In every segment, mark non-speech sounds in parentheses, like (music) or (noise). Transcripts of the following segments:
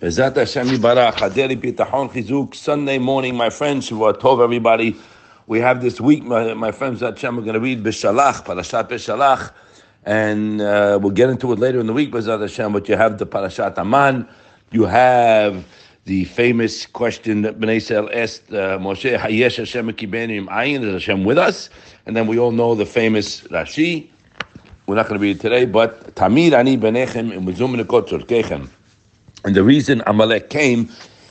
Sunday morning, my friends, Shavua Tov, everybody. We have this week, my, my friends, Hashem, we're going to read Bishalach, Parashat Bishalach, and uh, we'll get into it later in the week, Bezat Hashem, but you have the Parashat Aman, you have the famous question that Bnei Israel asked uh, Moshe, Hayesh Hashem Kibeni Ayin, is Hashem with us? And then we all know the famous Rashi, we're not going to read it today, but Tamir Ani Benechem Imuzum Nekot Tzorkechem. And the reason Amalek came,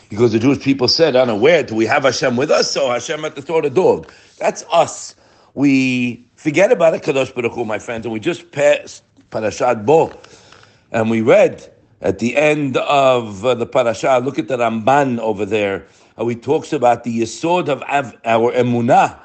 because the Jewish people said, unaware, do we have Hashem with us? So Hashem had to throw the dog. That's us. We forget about it, Kadosh Baruch Hu, my friends, and we just passed Parashat Bo. And we read at the end of uh, the parasha, look at the Ramban over there, how he talks about the Yisod of av- our emunah,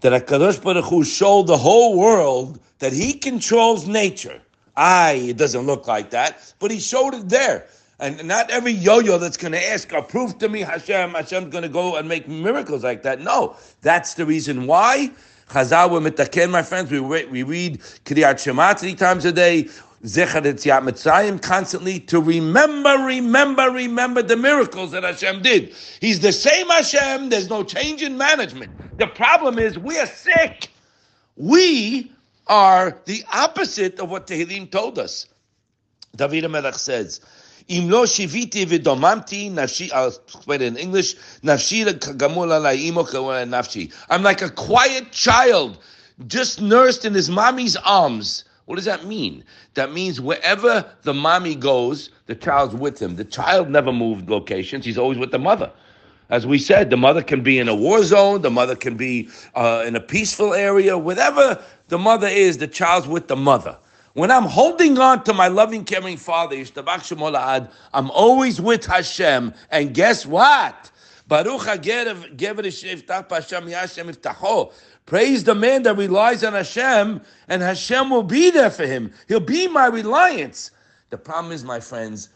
that HaKadosh Baruch Hu showed the whole world that he controls nature. Aye, it doesn't look like that, but he showed it there. And not every yo-yo that's going to ask, oh, prove to me Hashem, Hashem's going to go and make miracles like that. No, that's the reason why. Chazal we mitaken, my friends. We read, we read Kriyat Shema three times a day. Zecher Yetziat Mitzrayim constantly to remember, remember, remember the miracles that Hashem did. He's the same Hashem. There's no change in management. The problem is we are sick. We are the opposite of what Tehillim told us. David Melech says, I'll explain it in English, nafshi nafshi. I'm like a quiet child, just nursed in his mommy's arms. What does that mean? That means wherever the mommy goes, the child's with him. The child never moved locations. He's always with the mother. As we said, the mother can be in a war zone, the mother can be uh, in a peaceful area, whatever the mother is, the child's with the mother. When I'm holding on to my loving, caring Father, I'm always with Hashem. And guess what? Baruch Praise the man that relies on Hashem, and Hashem will be there for him. He'll be my reliance. The problem is, my friends,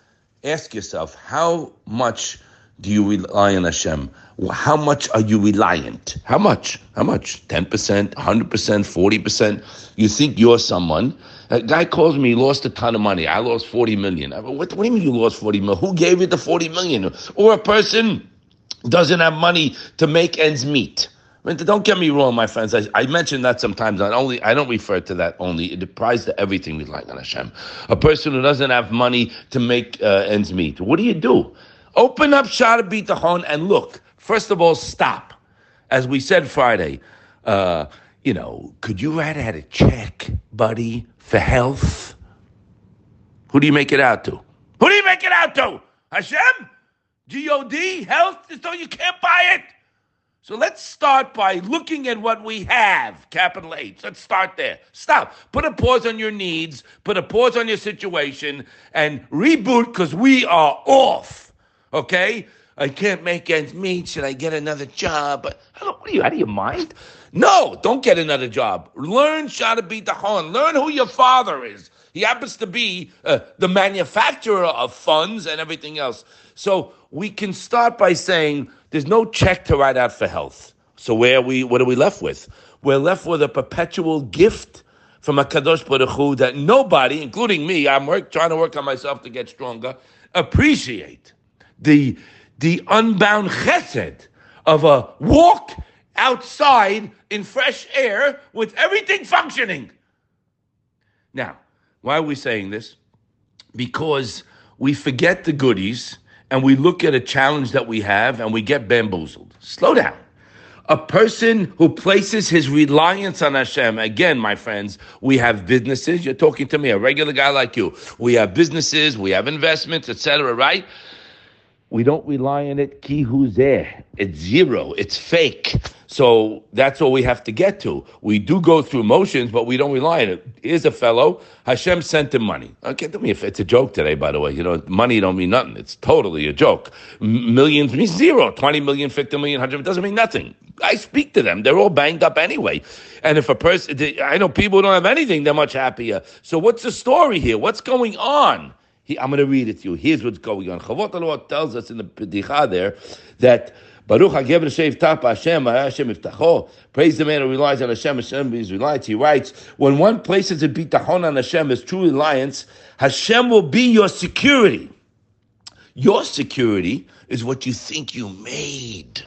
ask yourself, how much do you rely on Hashem? How much are you reliant? How much? How much? 10%, 100%, 40%? You think you're someone a guy calls me, he lost a ton of money. I lost 40 million. I go, what, what do you mean you lost 40 million? Who gave you the 40 million? Or a person doesn't have money to make ends meet. I mean, don't get me wrong, my friends. I, I mention that sometimes. I only I don't refer to that only. It applies to everything we like on Hashem. A person who doesn't have money to make uh, ends meet. What do you do? Open up Shara Bitachon and look. First of all, stop. As we said Friday, uh, you know, could you write out a check, buddy, for health? Who do you make it out to? Who do you make it out to? Hashem? G-O-D? Health? So you can't buy it? So let's start by looking at what we have, capital H. Let's start there. Stop. Put a pause on your needs, put a pause on your situation, and reboot because we are off. Okay? I can't make ends meet. Should I get another job? But what are you out of your mind? No, don't get another job. Learn the horn. Learn who your father is. He happens to be uh, the manufacturer of funds and everything else. So we can start by saying there's no check to write out for health. So where we what are we left with? We're left with a perpetual gift from a Kadosh Baruch Hu that nobody, including me, I'm work, trying to work on myself to get stronger, appreciate the the unbound chesed of a walk outside in fresh air with everything functioning. Now, why are we saying this? Because we forget the goodies and we look at a challenge that we have and we get bamboozled. Slow down. A person who places his reliance on Hashem, again, my friends, we have businesses. You're talking to me, a regular guy like you. We have businesses, we have investments, etc., right? We don't rely on it. Ki there. It's zero. It's fake. So that's all we have to get to. We do go through motions, but we don't rely on it. Here's a fellow. Hashem sent him money. Okay, tell me if it's a joke today, by the way. You know, money don't mean nothing. It's totally a joke. Millions means zero. 20 million, 50 million, 100 doesn't mean nothing. I speak to them. They're all banged up anyway. And if a person, I know people don't have anything, they're much happier. So what's the story here? What's going on? He, I'm going to read it to you. Here's what's going on. Chavot tells us in the Pedicha there that Baruch HaGever Shev Tapa Hashem, Hashem Iftacho. Praise the man who relies on Hashem, Hashem is reliance. He writes, when one places a bitachon on Hashem as true reliance, Hashem will be your security. Your security is what you think you made.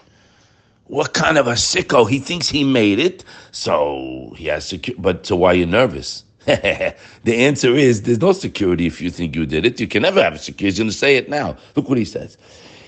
What kind of a sicko? He thinks he made it, so he has security. But so why are you nervous? (laughs) the answer is there's no security if you think you did it. You can never have security. He's going to say it now. Look what he says.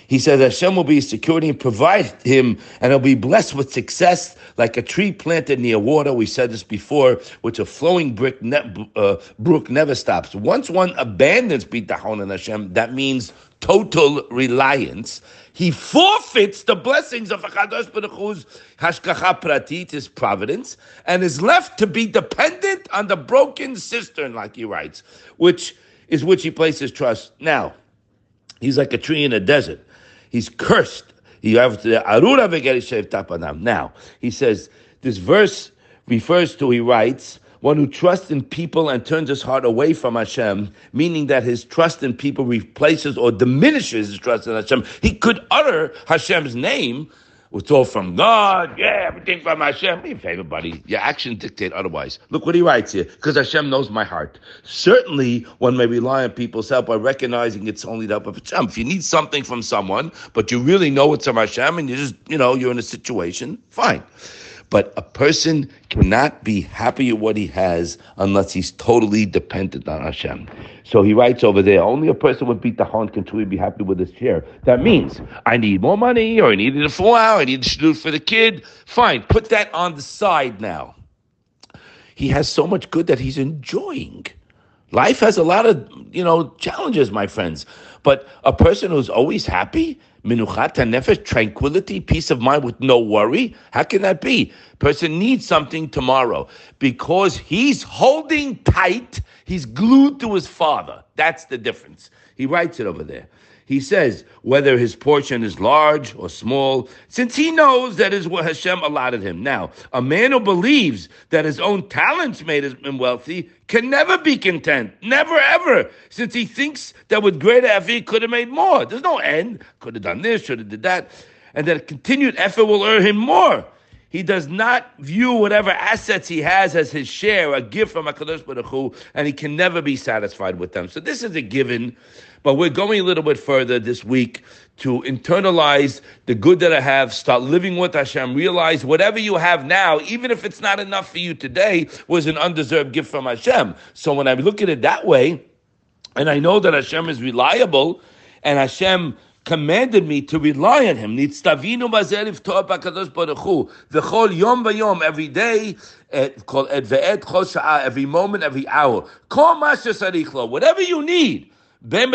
He says Hashem will be his security and provide him, and he'll be blessed with success like a tree planted near water. We said this before, which a flowing brick ne- uh, brook never stops. Once one abandons bitachon and Hashem, that means total reliance. He forfeits the blessings of Hakadosh Baruch Hu's hashgacha pratit, his providence, and is left to be dependent on the broken cistern, like he writes, which is which he places trust. Now, he's like a tree in a desert. He's cursed. You have to arura tapanam. Now he says this verse refers to. He writes one who trusts in people and turns his heart away from Hashem, meaning that his trust in people replaces or diminishes his trust in Hashem. He could utter Hashem's name, it's all from God. Yeah, everything from Hashem. Me a favor, buddy. Your actions dictate otherwise. Look what he writes here. Because Hashem knows my heart. Certainly, one may rely on people's help by recognizing it's only the help of Hashem. If you need something from someone, but you really know it's from Hashem, and you just, you know, you're in a situation, fine. But a person cannot be happy with what he has unless he's totally dependent on Hashem. So he writes over there, only a person with bitachon can truly be happy with his share. That means I need more money, or I need it for I need to do it for the kid. Fine, put that on the side now. He has so much good that he's enjoying. Life has a lot of, you know, challenges, my friends. But a person who's always happy, Minuchat nefesh, tranquility, peace of mind with no worry. How can that be? Person needs something tomorrow because he's holding tight. He's glued to his father. That's the difference. He writes it over there. He says whether his portion is large or small, since he knows that is what Hashem allotted him. Now, a man who believes that his own talents made him wealthy can never be content. Never ever. Since he thinks that with greater effort he could have made more. There's no end. Could have done this, should have did that. And that continued effort will earn him more. He does not view whatever assets he has as his share, a gift from HaKadosh Baruch Hu, and he can never be satisfied with them. So this is a given but we're going a little bit further this week to internalize the good that I have, start living with Hashem, realize whatever you have now, even if it's not enough for you today, was an undeserved gift from Hashem. So when I look at it that way, and I know that Hashem is reliable, and Hashem commanded me to rely on Him. Hu. V'chol yom v'yom, every day, called ve'et chol every moment, every hour. Whatever you need. Whether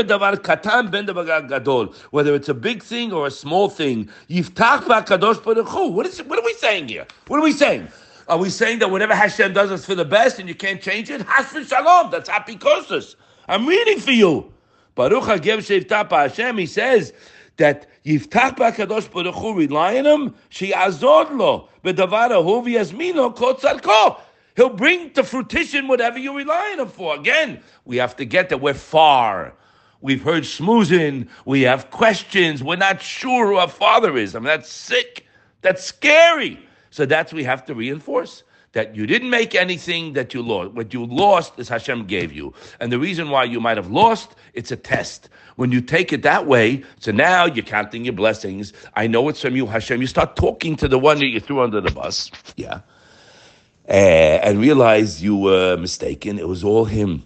it's a big thing or a small thing, What is what are we saying here? What are we saying? Are we saying that whatever Hashem does is for the best and you can't change it? Has shalom. That's happy curses. I'm reading for you. Baruch Hagev Sheivtah Hashem. He says that Yiftach Ba'Kadosh Baruch Hu, rely on Him, She'azod Lo, B'davar Ahu V'yazmino Kot Tzalko. He'll bring to fruition whatever you rely on him for. Again, we have to get that we're far. We've heard smoozing. We have questions. We're not sure who our father is. I mean, that's sick. That's scary. So that's we have to reinforce that you didn't make anything that you lost. What you lost is Hashem gave you. And the reason why you might have lost, it's a test. When you take it that way, so now you're counting your blessings. I know it's from you, Hashem. You start talking to the one that you threw under the bus. Yeah uh, and realize you were mistaken. It was all him.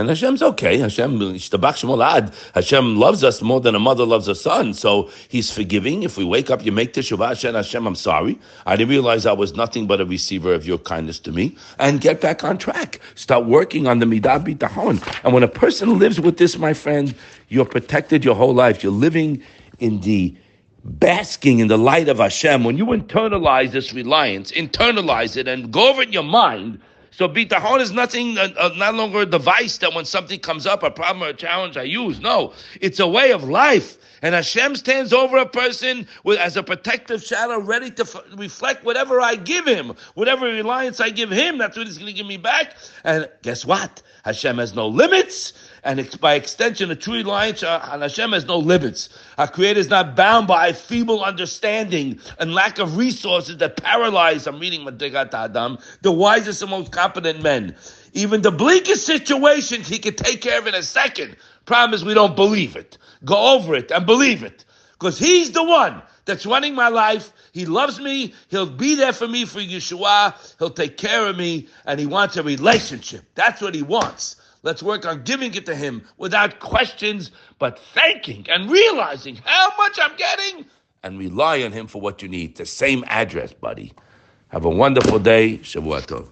And Hashem's okay. Hashem, Hashem loves us more than a mother loves a son. So He's forgiving. If we wake up, you make teshuvah, Hashem, Hashem, I'm sorry. I didn't realize I was nothing but a receiver of your kindness to me. And get back on track. Start working on the midah bitachon. And when a person lives with this, my friend, you're protected your whole life. You're living in the basking in the light of Hashem, when you internalize this reliance, internalize it and go over in your mind, so bitachon is nothing, uh, uh, not longer a device that when something comes up, a problem or a challenge, I use. No, it's a way of life. And Hashem stands over a person with, as a protective shadow, ready to f- reflect whatever I give him, whatever reliance I give him. That's what he's going to give me back. And guess what? Hashem has no limits and by extension, a true reliance uh, on Hashem has no limits. Our Creator is not bound by a feeble understanding and lack of resources that paralyze. I'm reading Madrigat Adam, the wisest and most competent men. Even the bleakest situations, He can take care of in a second. Problem is we don't believe it. Go over it and believe it. Because he's the one that's running my life. He loves me. He'll be there for me for Yeshua. He'll take care of me. And he wants a relationship. That's what he wants. Let's work on giving it to him without questions, but thanking and realizing how much I'm getting and rely on him for what you need. The same address, buddy. Have a wonderful day. Shavua Tov.